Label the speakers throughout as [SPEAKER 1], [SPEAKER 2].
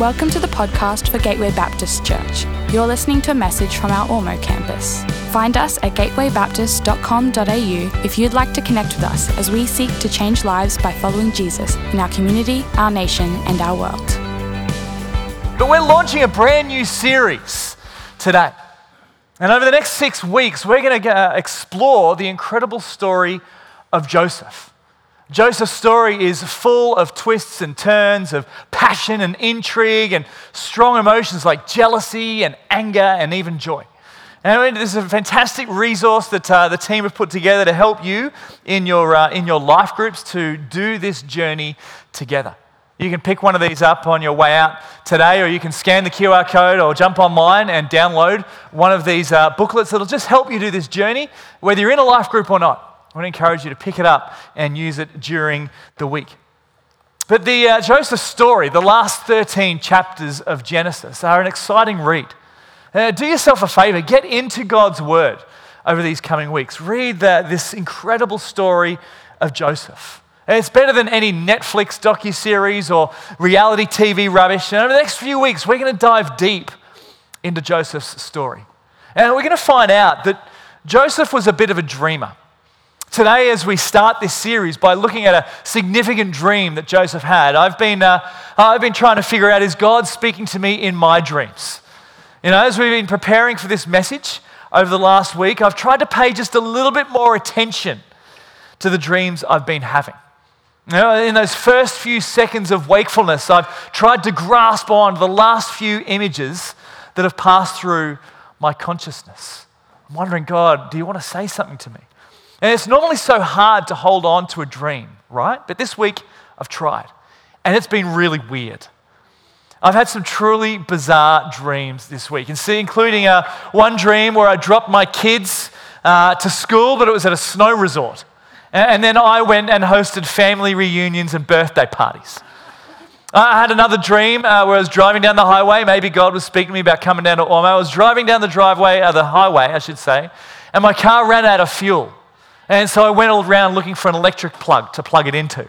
[SPEAKER 1] Welcome to the podcast for Gateway Baptist Church. You're listening to a message from our Ormeau campus. Find us at gatewaybaptist.com.au if you'd like to connect with us as we seek to change lives by following Jesus in our community, our nation, and our world.
[SPEAKER 2] But we're launching a brand new series today. And over the next six weeks, we're going to uh, explore the incredible story of Joseph. Joseph's story is full of twists and turns, of passion and intrigue, and strong emotions like jealousy and anger and even joy. And this is a fantastic resource that uh, the team have put together to help you in your, uh, in your life groups to do this journey together. You can pick one of these up on your way out today, or you can scan the QR code or jump online and download one of these uh, booklets that'll just help you do this journey, whether you're in a life group or not. I want to encourage you to pick it up and use it during the week. But the uh, Joseph story, the last 13 chapters of Genesis, are an exciting read. Uh, do yourself a favor, get into God's word over these coming weeks. Read the, this incredible story of Joseph. It's better than any Netflix docu-series or reality TV rubbish. And over the next few weeks, we're going to dive deep into Joseph's story. And we're going to find out that Joseph was a bit of a dreamer today as we start this series by looking at a significant dream that Joseph had. I've been, uh, I've been trying to figure out is God speaking to me in my dreams? You know, as we've been preparing for this message over the last week, I've tried to pay just a little bit more attention to the dreams I've been having. You know, in those first few seconds of wakefulness, I've tried to grasp on the last few images that have passed through my consciousness. I'm wondering, God, do you want to say something to me? And it's normally so hard to hold on to a dream, right? But this week I've tried, and it's been really weird. I've had some truly bizarre dreams this week, and see, including uh, one dream where I dropped my kids uh, to school, but it was at a snow resort. And then I went and hosted family reunions and birthday parties. I had another dream uh, where I was driving down the highway. Maybe God was speaking to me about coming down to Ormeau. I was driving down the driveway, uh, the highway, I should say, and my car ran out of fuel. And so I went all around looking for an electric plug to plug it into.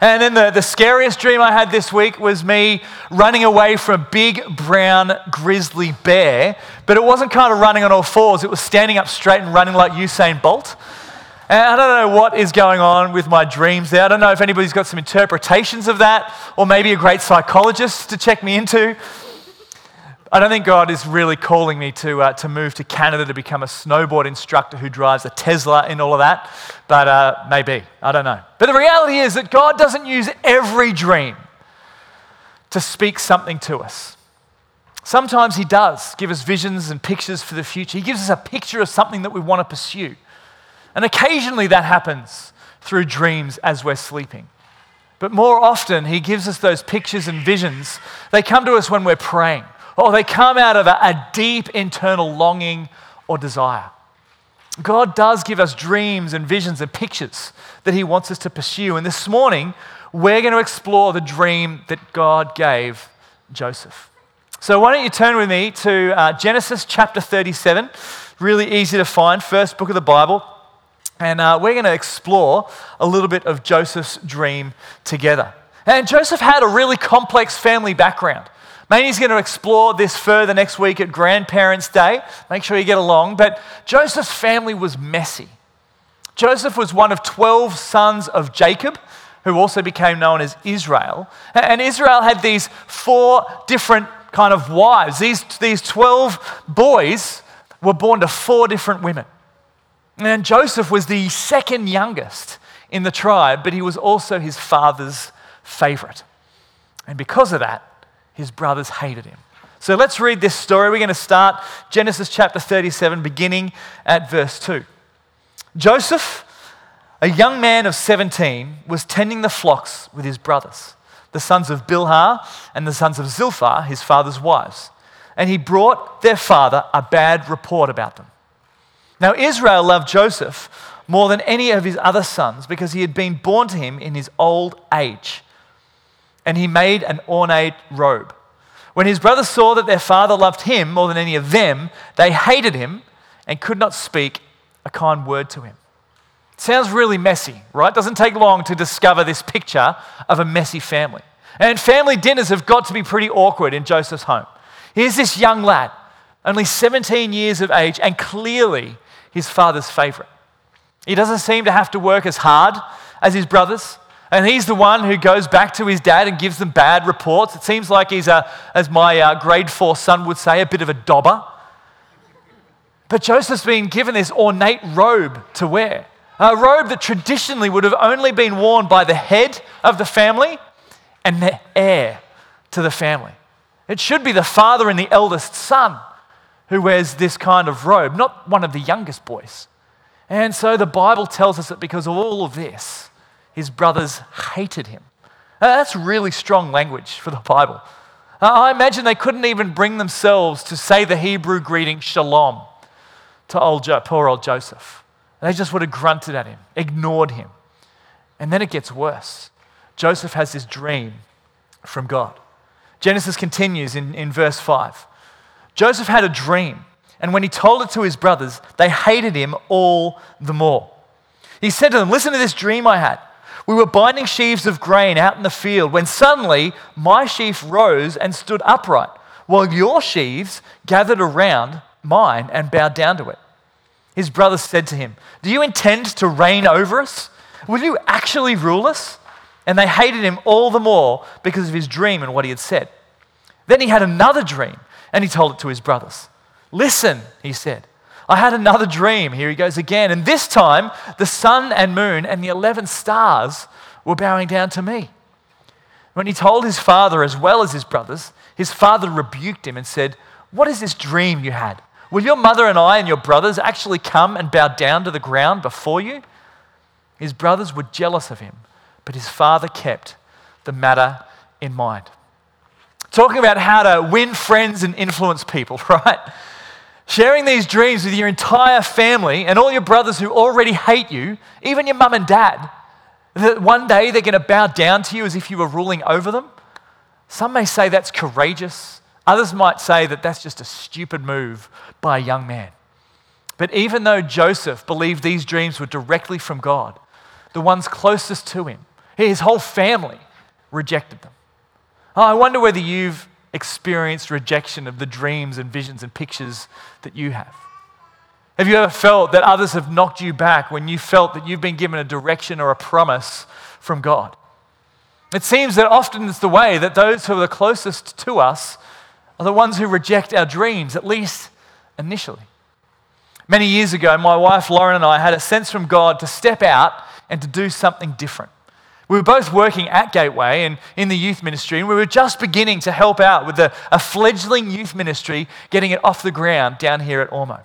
[SPEAKER 2] And then the, the scariest dream I had this week was me running away from a big brown grizzly bear, but it wasn't kind of running on all fours, it was standing up straight and running like Usain Bolt. And I don't know what is going on with my dreams there. I don't know if anybody's got some interpretations of that, or maybe a great psychologist to check me into. I don't think God is really calling me to, uh, to move to Canada to become a snowboard instructor who drives a Tesla and all of that, but uh, maybe. I don't know. But the reality is that God doesn't use every dream to speak something to us. Sometimes He does give us visions and pictures for the future. He gives us a picture of something that we want to pursue. And occasionally that happens through dreams as we're sleeping. But more often, He gives us those pictures and visions. They come to us when we're praying or they come out of a, a deep internal longing or desire. God does give us dreams and visions and pictures that He wants us to pursue. And this morning, we're going to explore the dream that God gave Joseph. So, why don't you turn with me to uh, Genesis chapter 37? Really easy to find, first book of the Bible. And uh, we're going to explore a little bit of Joseph's dream together. And Joseph had a really complex family background. Manny's going to explore this further next week at Grandparents' Day. Make sure you get along. But Joseph's family was messy. Joseph was one of 12 sons of Jacob, who also became known as Israel. And Israel had these four different kind of wives. These, these 12 boys were born to four different women. And Joseph was the second youngest in the tribe, but he was also his father's favorite. And because of that, his brothers hated him. So let's read this story. We're going to start Genesis chapter 37, beginning at verse 2. Joseph, a young man of 17, was tending the flocks with his brothers, the sons of Bilhah and the sons of Zilpah, his father's wives. And he brought their father a bad report about them. Now, Israel loved Joseph more than any of his other sons because he had been born to him in his old age and he made an ornate robe. When his brothers saw that their father loved him more than any of them, they hated him and could not speak a kind word to him. Sounds really messy, right? Doesn't take long to discover this picture of a messy family. And family dinners have got to be pretty awkward in Joseph's home. Here's this young lad, only 17 years of age, and clearly his father's favorite. He doesn't seem to have to work as hard as his brothers. And he's the one who goes back to his dad and gives them bad reports. It seems like he's, a, as my uh, grade four son would say, a bit of a dobber. But Joseph's been given this ornate robe to wear, a robe that traditionally would have only been worn by the head of the family and the heir to the family. It should be the father and the eldest son who wears this kind of robe, not one of the youngest boys. And so the Bible tells us that because of all of this, his brothers hated him. Now, that's really strong language for the Bible. Uh, I imagine they couldn't even bring themselves to say the Hebrew greeting shalom to old jo- poor old Joseph. They just would have grunted at him, ignored him. And then it gets worse. Joseph has this dream from God. Genesis continues in, in verse 5. Joseph had a dream, and when he told it to his brothers, they hated him all the more. He said to them, Listen to this dream I had. We were binding sheaves of grain out in the field when suddenly my sheaf rose and stood upright, while your sheaves gathered around mine and bowed down to it. His brothers said to him, Do you intend to reign over us? Will you actually rule us? And they hated him all the more because of his dream and what he had said. Then he had another dream and he told it to his brothers. Listen, he said, I had another dream. Here he goes again. And this time, the sun and moon and the 11 stars were bowing down to me. When he told his father as well as his brothers, his father rebuked him and said, What is this dream you had? Will your mother and I and your brothers actually come and bow down to the ground before you? His brothers were jealous of him but his father kept the matter in mind. Talking about how to win friends and influence people, right? Sharing these dreams with your entire family and all your brothers who already hate you, even your mum and dad, that one day they're going to bow down to you as if you were ruling over them. Some may say that's courageous. Others might say that that's just a stupid move by a young man. But even though Joseph believed these dreams were directly from God, the ones closest to him, his whole family rejected them. Oh, I wonder whether you've experienced rejection of the dreams and visions and pictures that you have. Have you ever felt that others have knocked you back when you felt that you've been given a direction or a promise from God? It seems that often it's the way that those who are the closest to us are the ones who reject our dreams, at least initially. Many years ago, my wife Lauren and I had a sense from God to step out and to do something different. We were both working at Gateway and in the youth ministry, and we were just beginning to help out with a, a fledgling youth ministry, getting it off the ground down here at Ormeau.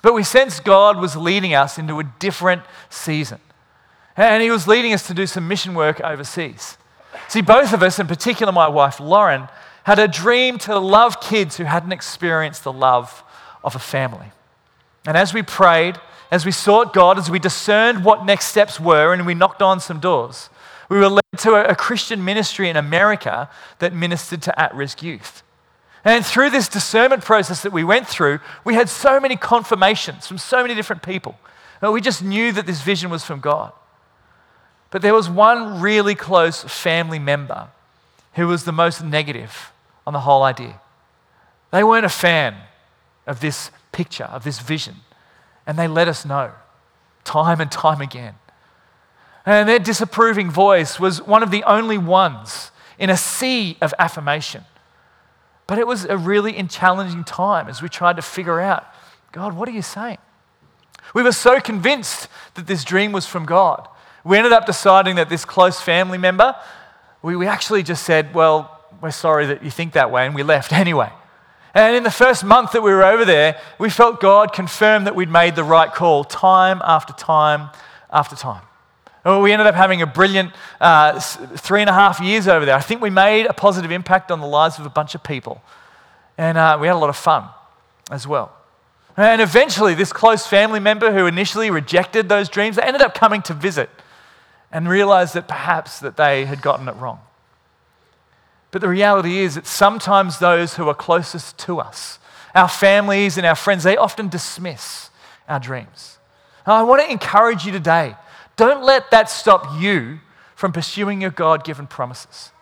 [SPEAKER 2] But we sensed God was leading us into a different season. And He was leading us to do some mission work overseas. See, both of us, in particular my wife Lauren, had a dream to love kids who hadn't experienced the love of a family. And as we prayed, as we sought God, as we discerned what next steps were, and we knocked on some doors, we were led to a, Christian ministry in America that ministered to at risk youth. And through this discernment process that we went through, we had so many confirmations from so many different people. Uh, we just knew that this vision was from God. But there was one really close family member who was the most negative on the whole idea. They weren't a fan of this picture, of this vision. And they let us know time and time again. And their disapproving voice was one of the only ones in a sea of affirmation. But it was a really challenging time as we tried to figure out God, what are you saying? We were so convinced that this dream was from God. We ended up deciding that this close family member, we, we actually just said, Well, we're sorry that you think that way, and we left anyway. And in the first month that we were over there, we felt God confirm that we'd made the right call time after time after time. We ended up having a brilliant uh, three and a half years over there. I think we made a positive impact on the lives of a bunch of people. And uh, we had a lot of fun as well. And eventually, this close family member who initially rejected those dreams, they ended up coming to visit and realized that perhaps that they had gotten it wrong. But the reality is that sometimes those who are closest to us, our families and our friends, they often dismiss our dreams. I want to encourage you today don't let that stop you from pursuing your God given promises.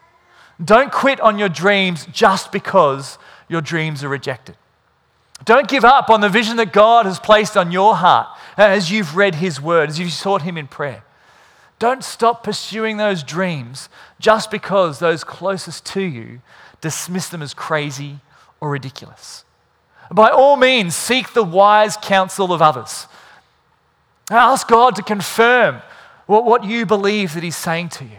[SPEAKER 2] Don't quit on your dreams just because your dreams are rejected. Don't give up on the vision that God has placed on your heart as you've read His word, as you've sought Him in prayer. Don't stop pursuing those dreams just because those closest to you dismiss them as crazy or ridiculous. By all means, seek the wise counsel of others. Ask God to confirm what, what you believe that He's saying to you.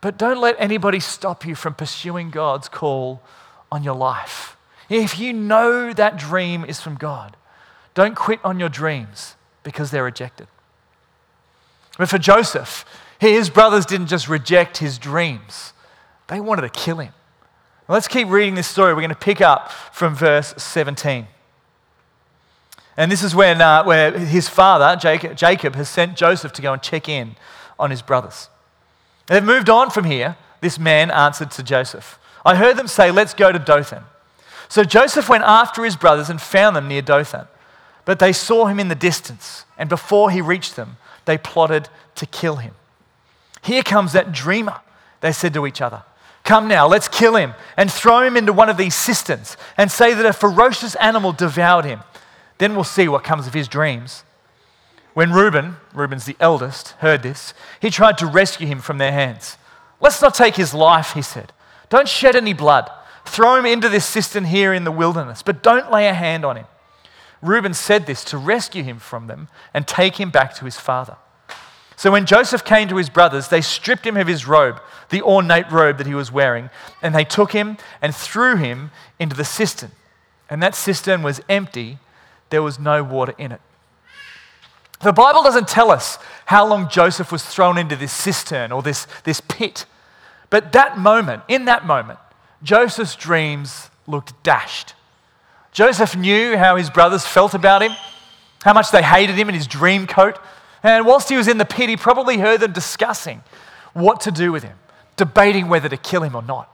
[SPEAKER 2] But don't let anybody stop you from pursuing God's call on your life. If you know that dream is from God, don't quit on your dreams because they're rejected. But for Joseph, his brothers didn't just reject his dreams, they wanted to kill him. let's keep reading this story. We're going to pick up from verse 17. And this is when, uh, where his father, Jacob, Jacob, has sent Joseph to go and check in on his brothers. They've moved on from here. This man answered to Joseph I heard them say, Let's go to Dothan. So Joseph went after his brothers and found them near Dothan. But they saw him in the distance, and before he reached them, they plotted to kill him. Here comes that dreamer, they said to each other. Come now, let's kill him and throw him into one of these cisterns and say that a ferocious animal devoured him. Then we'll see what comes of his dreams. When Reuben, Reuben's the eldest, heard this, he tried to rescue him from their hands. Let's not take his life, he said. Don't shed any blood. Throw him into this cistern here in the wilderness, but don't lay a hand on him. Reuben said this to rescue him from them and take him back to his father. So when Joseph came to his brothers, they stripped him of his robe, the ornate robe that he was wearing, and they took him and threw him into the cistern. And that cistern was empty, there was no water in it. The Bible doesn't tell us how long Joseph was thrown into this cistern or this, this pit. But that moment, in that moment, Joseph's dreams looked dashed. Joseph knew how his brothers felt about him, how much they hated him in his dream coat. And whilst he was in the pit, he probably heard them discussing what to do with him, debating whether to kill him or not.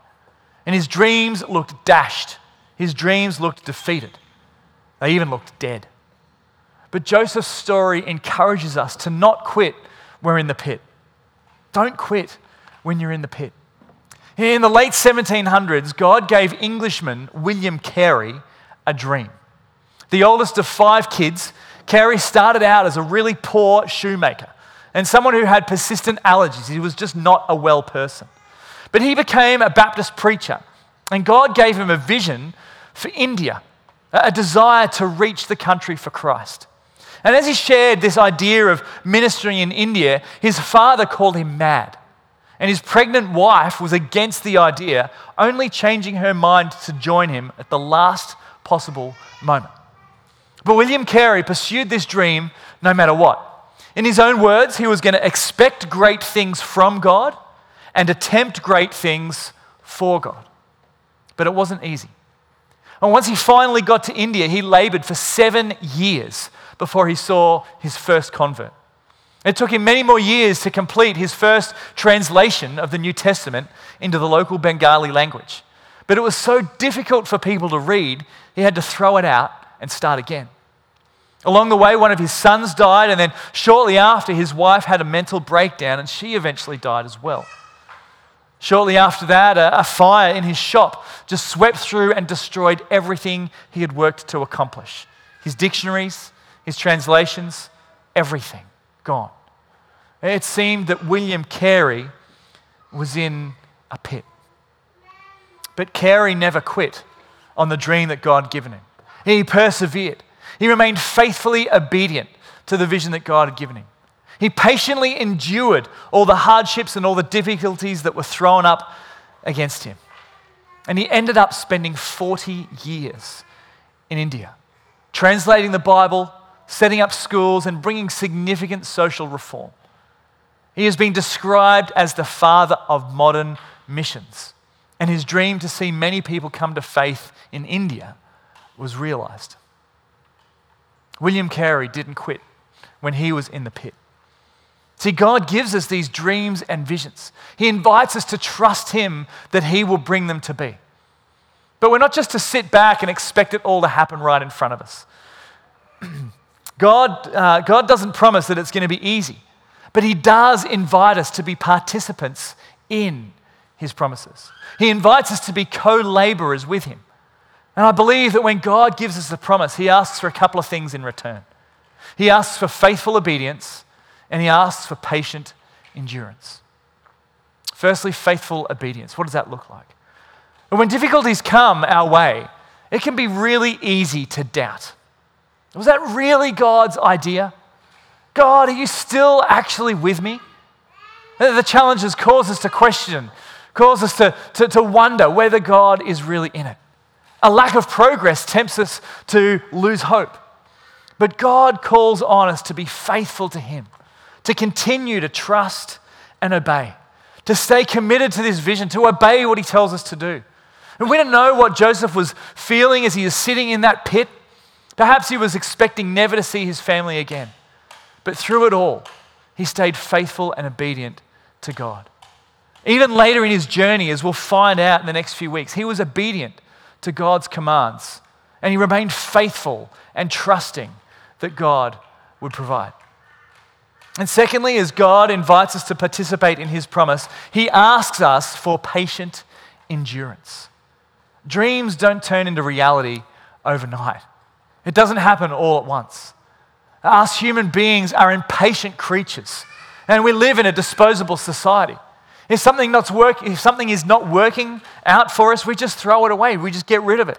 [SPEAKER 2] And his dreams looked dashed. His dreams looked defeated. They even looked dead. But Joseph's story encourages us to not quit when in the pit. Don't quit when you're in the pit. In the late 1700s, God gave Englishman William Carey a dream. The oldest of five kids, Carey started out as a really poor shoemaker and someone who had persistent allergies. He was just not a well person. But he became a Baptist preacher, and God gave him a vision for India, a desire to reach the country for Christ. And as he shared this idea of ministering in India, his father called him mad. And his pregnant wife was against the idea, only changing her mind to join him at the last possible moment. But William Carey pursued this dream no matter what. In his own words, he was going to expect great things from God and attempt great things for God. But it wasn't easy. And once he finally got to India, he labored for seven years before he saw his first convert. It took him many more years to complete his first translation of the New Testament into the local Bengali language. But it was so difficult for people to read, he had to throw it out and start again. Along the way, one of his sons died, and then shortly after, his wife had a mental breakdown and she eventually died as well. Shortly after that, a, a, fire in his shop just swept through and destroyed everything he had worked to accomplish his dictionaries, his translations, everything gone. It seemed that William Carey was in a pit. But Carey never quit on the dream that God had given him. He persevered. He remained faithfully obedient to the vision that God had given him. He patiently endured all the hardships and all the difficulties that were thrown up against him. And he ended up spending 40 years in India, translating the Bible, setting up schools, and bringing significant social reform. He has been described as the father of modern missions. And his dream to see many people come to faith in India was realized. William Carey didn't quit when he was in the pit. See, God gives us these dreams and visions. He invites us to trust Him that He will bring them to be. But we're not just to sit back and expect it all to happen right in front of us. God, uh, God doesn't promise that it's going to be easy, but He does invite us to be participants in his promises. He invites us to be co laborers with him. And I believe that when God gives us a promise, he asks for a couple of things in return. He asks for faithful obedience and he asks for patient endurance. Firstly, faithful obedience. What does that look like? And When difficulties come our way, it can be really easy to doubt. Was that really God's idea? God, are you still actually with me? The challenges cause us to question, cause us to, to, to wonder whether God is really in it. A lack of progress tempts us to lose hope. But God calls on us to be faithful to Him, to continue to trust and obey, to stay committed to this vision, to obey what He tells us to do. And we don't know what Joseph was feeling as he is sitting in that pit. Perhaps he was expecting never to see his family again. But through it all, he stayed faithful and obedient to God. Even later in his journey, as we'll find out in the next few weeks, he was obedient to God's commands and he remained faithful and trusting that God would provide. And secondly, as God invites us to participate in his promise, he asks us for patient endurance. Dreams don't turn into reality overnight. It doesn't happen all at once. Us human beings are impatient creatures, and we live in a disposable society. If something, not work, if something is not working out for us, we just throw it away, we just get rid of it.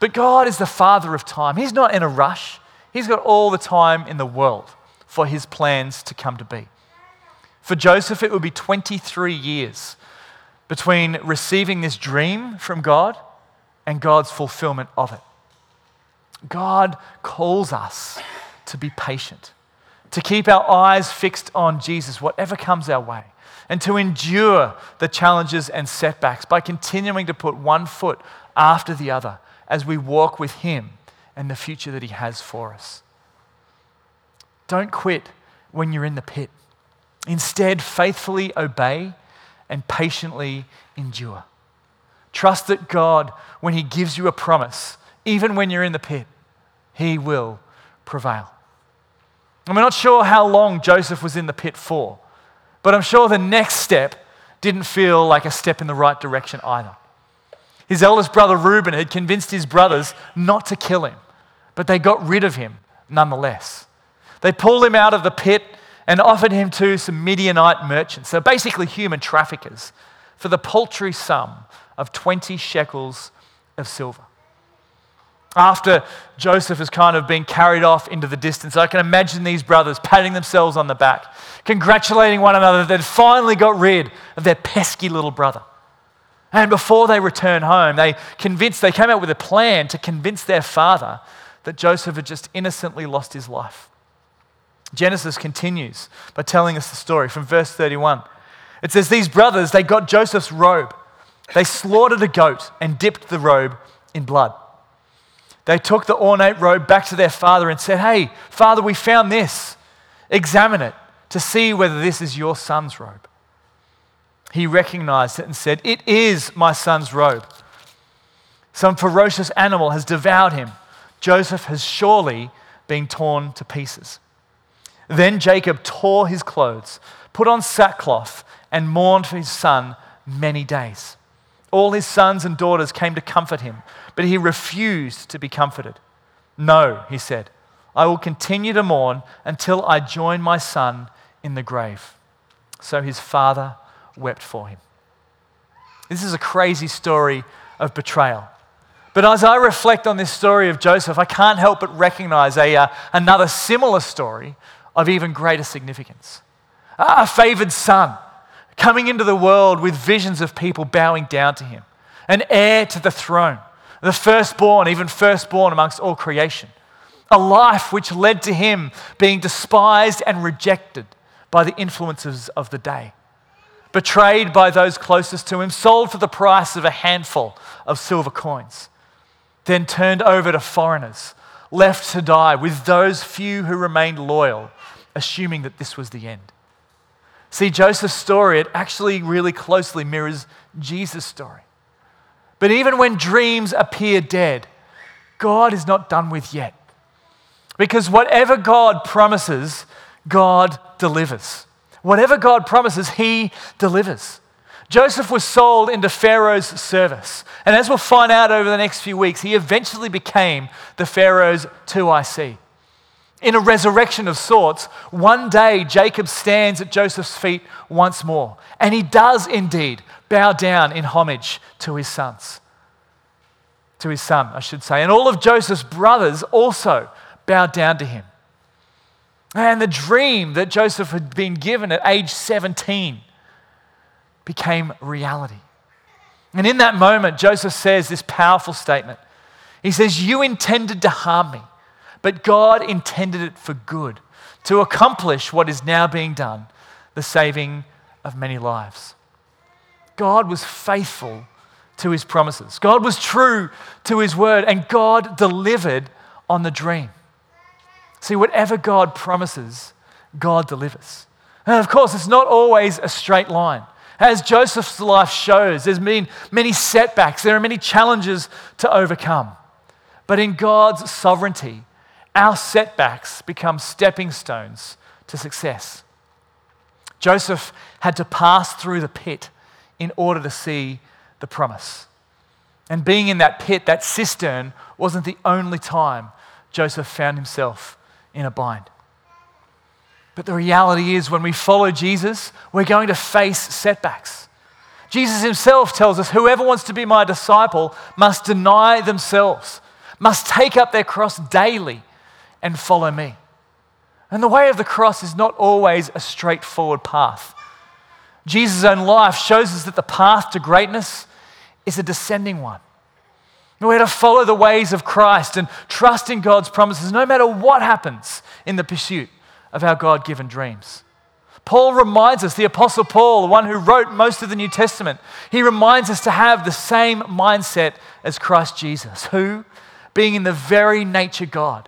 [SPEAKER 2] But God is the Father of time. He's not in a rush, He's got all the time in the world for His plans to come to be. For Joseph, it would be 23 years between receiving this dream from God and God's fulfillment of it. God calls us to be patient, to keep our eyes fixed on Jesus, whatever comes our way, and to endure the challenges and setbacks by continuing to put one foot after the other as we walk with Him and the future that He has for us. Don't quit when you're in the pit. Instead, faithfully obey and patiently endure. Trust that God, when He gives you a promise, even when you're in the pit, He will prevail. And we're not sure how long Joseph was in the pit for, but I'm sure the next step didn't feel like a step in the right direction either. His eldest brother Reuben had convinced his brothers not to kill him, but they got rid of him nonetheless. They pulled him out of the pit and offered him to some Midianite merchants, so basically human traffickers, for the paltry sum of 20 shekels of silver. After Joseph has kind of been carried off into the distance, I can imagine these brothers patting themselves on the back, congratulating one another that they'd finally got rid of their pesky little brother. And before they return home, they convinced, they came out with a plan to convince their father that Joseph had just innocently lost his life. Genesis continues by telling us the story from verse 31. It says, These brothers, they got Joseph's robe. They slaughtered a goat and dipped the robe in blood. They took the ornate robe back to their father and said, Hey, father, we found this. Examine it to see whether this is your son's robe. He recognized it and said, It is my son's robe. Some ferocious animal has devoured him. Joseph has surely been torn to pieces. Then Jacob tore his clothes, put on sackcloth, and mourned for his son many days. All his sons and daughters came to comfort him, but he refused to be comforted. No, he said, I will continue to mourn until I join my son in the grave. So his father wept for him. This is a crazy story of betrayal. But as I reflect on this story of Joseph, I can't help but recognize a, uh, another similar story of even greater significance. A favored son coming into the world with visions of people bowing down to him, an heir to the throne, the firstborn, even firstborn amongst all creation. A life which led to him being despised and rejected by the influences of the day. Betrayed by those closest to him, sold for the price of a handful of silver coins, then turned over to foreigners, left to die with those few who remained loyal assuming that this was the end. See, Joseph's story, it actually really closely mirrors Jesus' story. But even when dreams appear dead, God is not done with yet. Because whatever God promises, God delivers. Whatever God promises, He delivers. Joseph was sold into Pharaoh's service. And as we'll find out over the next few weeks, he eventually became the Pharaoh's 2IC. In a resurrection of sorts, one day Jacob stands at Joseph's feet once more. And he does indeed bow down in homage to his sons. To his son, I should say. And all of Joseph's brothers also bowed down to him. And the dream that Joseph had been given at age 17 became reality. And in that moment, Joseph says this powerful statement. He says, You intended to harm me, but God intended it for good, to accomplish what is now being done, the saving of many lives. God was faithful to his promises. God was true to his word, and God delivered on the dream. See, whatever God promises, God delivers. And of course, it's not always a straight line. As Joseph's life shows, there's been many setbacks, there are many challenges to overcome. But in God's sovereignty, our setbacks become stepping stones to success. Joseph had to pass through the pit in order to see the promise. And being in that pit, that cistern, wasn't the only time Joseph found himself in a bind. But the reality is, when we follow Jesus, we're going to face setbacks. Jesus himself tells us whoever wants to be my disciple must deny themselves, must take up their cross daily and follow me. And the way of the cross is not always a straightforward path. Jesus' own life shows us that the path to greatness is a descending one. We're to follow the ways of Christ and trust in God's promises no matter what happens in the pursuit of our God given dreams. Paul reminds us, the Apostle Paul, the one who wrote most of the New Testament, he reminds us to have the same mindset as Christ Jesus, who, being in the very nature God,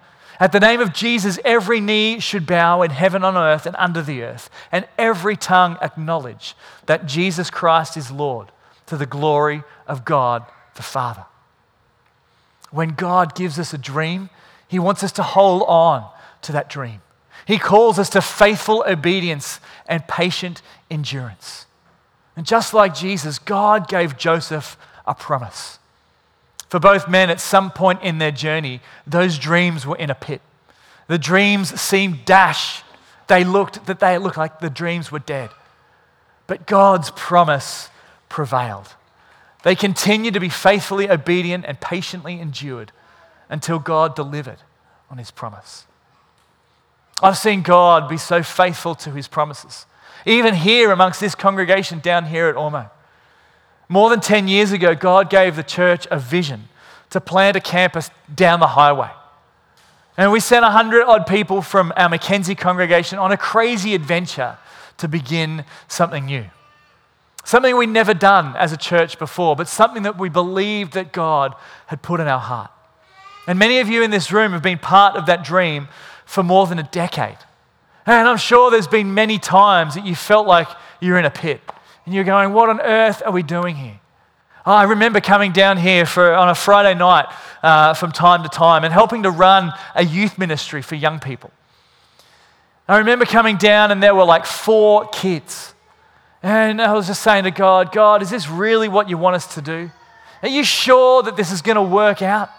[SPEAKER 2] At the name of Jesus, every knee should bow in heaven, on earth, and under the earth, and every tongue acknowledge that Jesus Christ is Lord to the glory of God the Father. When God gives us a dream, he wants us to hold on to that dream. He calls us to faithful obedience and patient endurance. And just like Jesus, God gave Joseph a promise. For both men, at some point in their journey, those dreams were in a pit. The dreams seemed dashed. They looked that they looked like the dreams were dead. But God's promise prevailed. They continued to be faithfully obedient and patiently endured until God delivered on his promise. I've seen God be so faithful to his promises, even here amongst this congregation down here at Ormeau. More than 10 years ago, God gave the church a vision to plant a campus down the highway. And we sent 100 odd people from our Mackenzie congregation on a crazy adventure to begin something new. Something we'd never done as a church before, but something that we believed that God had put in our heart. And many of you in this room have been part of that dream for more than a decade. And I'm sure there's been many times that you felt like you're in a pit and you're going, What on earth are we doing here? Oh, I remember coming down here for, on a Friday night uh, from time to time and helping to run a youth ministry for young people. I remember coming down and there were like four kids. And I was just saying to God, God, is this really what you want us to do? Are you sure that this is going to work out?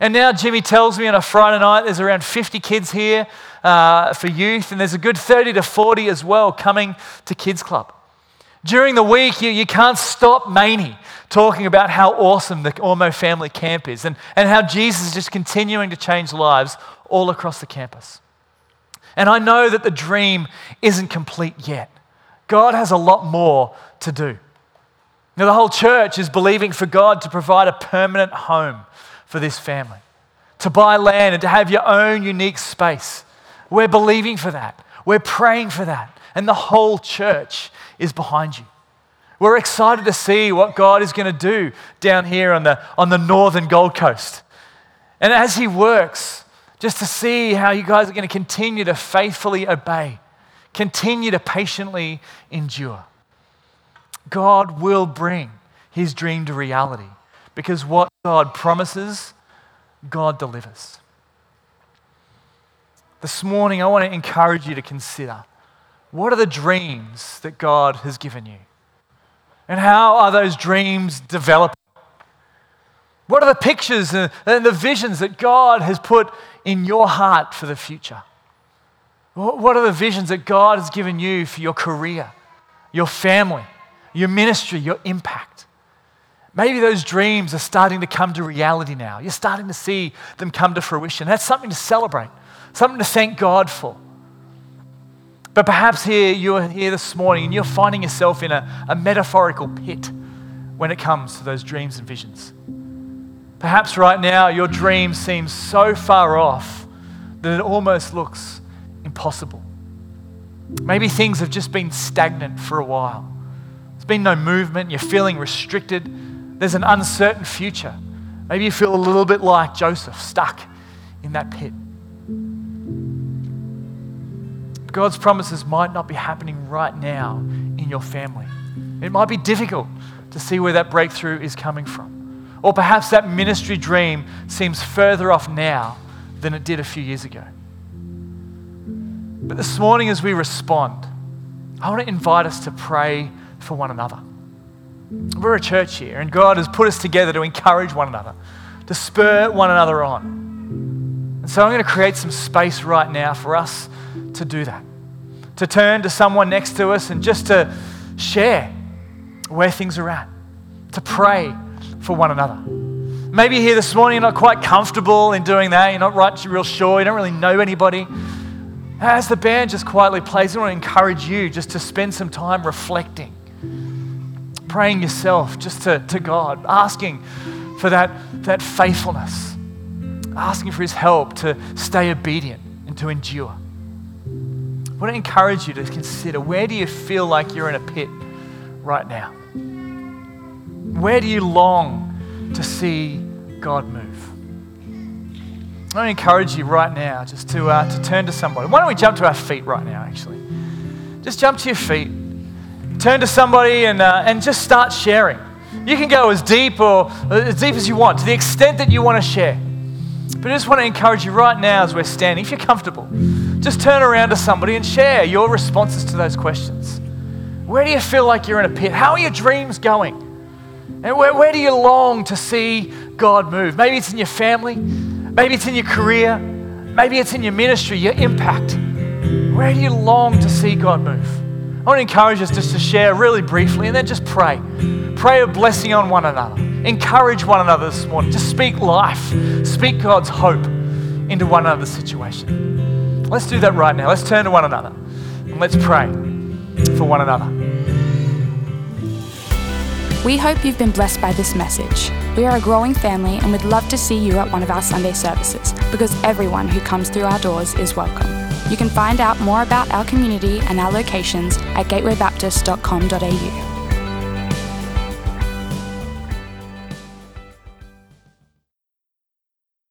[SPEAKER 2] And now Jimmy tells me on a Friday night there's around 50 kids here uh, for youth, and there's a good 30 to 40 as well coming to Kids Club. During the week, you, you can't stop Maney talking about how awesome the Ormeau family camp is and, and how Jesus is just continuing to change lives all across the campus. And I know that the dream isn't complete yet. God has a lot more to do. Now, the whole church is believing for God to provide a permanent home for this family. To buy land and to have your own unique space. We're believing for that. We're praying for that. And the whole church is behind you. We're excited to see what God is going to do down here on the, on the northern Gold Coast. And as He works, just to see how you guys are going to continue to faithfully obey, continue to patiently endure. God will bring His dream to reality because what God promises, God delivers. This morning, I want to encourage you to consider what are the dreams that God has given you? And how are those dreams developing? What are the pictures and the visions that God has put in your heart for the future? What are the visions that God has given you for your career, your family, your ministry, your impact? Maybe those dreams are starting to come to reality now. You're starting to see them come to fruition. That's something to celebrate, something to thank God for. But perhaps here you're here this morning and you're finding yourself in a, a metaphorical pit when it comes to those dreams and visions. Perhaps right now your dream seems so far off that it almost looks impossible. Maybe things have just been stagnant for a while. There's been no movement, you're feeling restricted, there's an uncertain future. Maybe you feel a little bit like Joseph, stuck in that pit. God's promises might not be happening right now in your family. It might be difficult to see where that breakthrough is coming from. Or perhaps that ministry dream seems further off now than it did a few years ago. But this morning, as we respond, I want to invite us to pray for one another. We're a church here, and God has put us together to encourage one another, to spur one another on. And so I'm going to create some space right now for us to do that. To turn to someone next to us and just to share where things are at, to pray for one another. Maybe here this morning you're not quite comfortable in doing that, you're not right, real sure, you don't really know anybody. As the band just quietly plays, I want to encourage you just to spend some time reflecting, praying yourself just to, to God, asking for that, that faithfulness, asking for His help to stay obedient and to endure. I want to encourage you to consider where do you feel like you're in a pit right now? Where do you long to see God move? I want to encourage you right now just to, uh, to turn to somebody. Why don't we jump to our feet right now, actually? Just jump to your feet, turn to somebody, and, uh, and just start sharing. You can go as deep or as deep as you want, to the extent that you want to share. But I just want to encourage you right now as we're standing, if you're comfortable, just turn around to somebody and share your responses to those questions. Where do you feel like you're in a pit? How are your dreams going? And where, where do you long to see God move? Maybe it's in your family, maybe it's in your career, maybe it's in your ministry, your impact. Where do you long to see God move? I want to encourage us just to share really briefly and then just pray. Pray a blessing on one another. Encourage one another this morning. Just speak life, speak God's hope into one another's situation. Let's do that right now. Let's turn to one another and let's pray for one another.
[SPEAKER 1] We hope you've been blessed by this message. We are a growing family and we'd love to see you at one of our Sunday services because everyone who comes through our doors is welcome. You can find out more about our community and our locations at gatewaybaptist.com.au.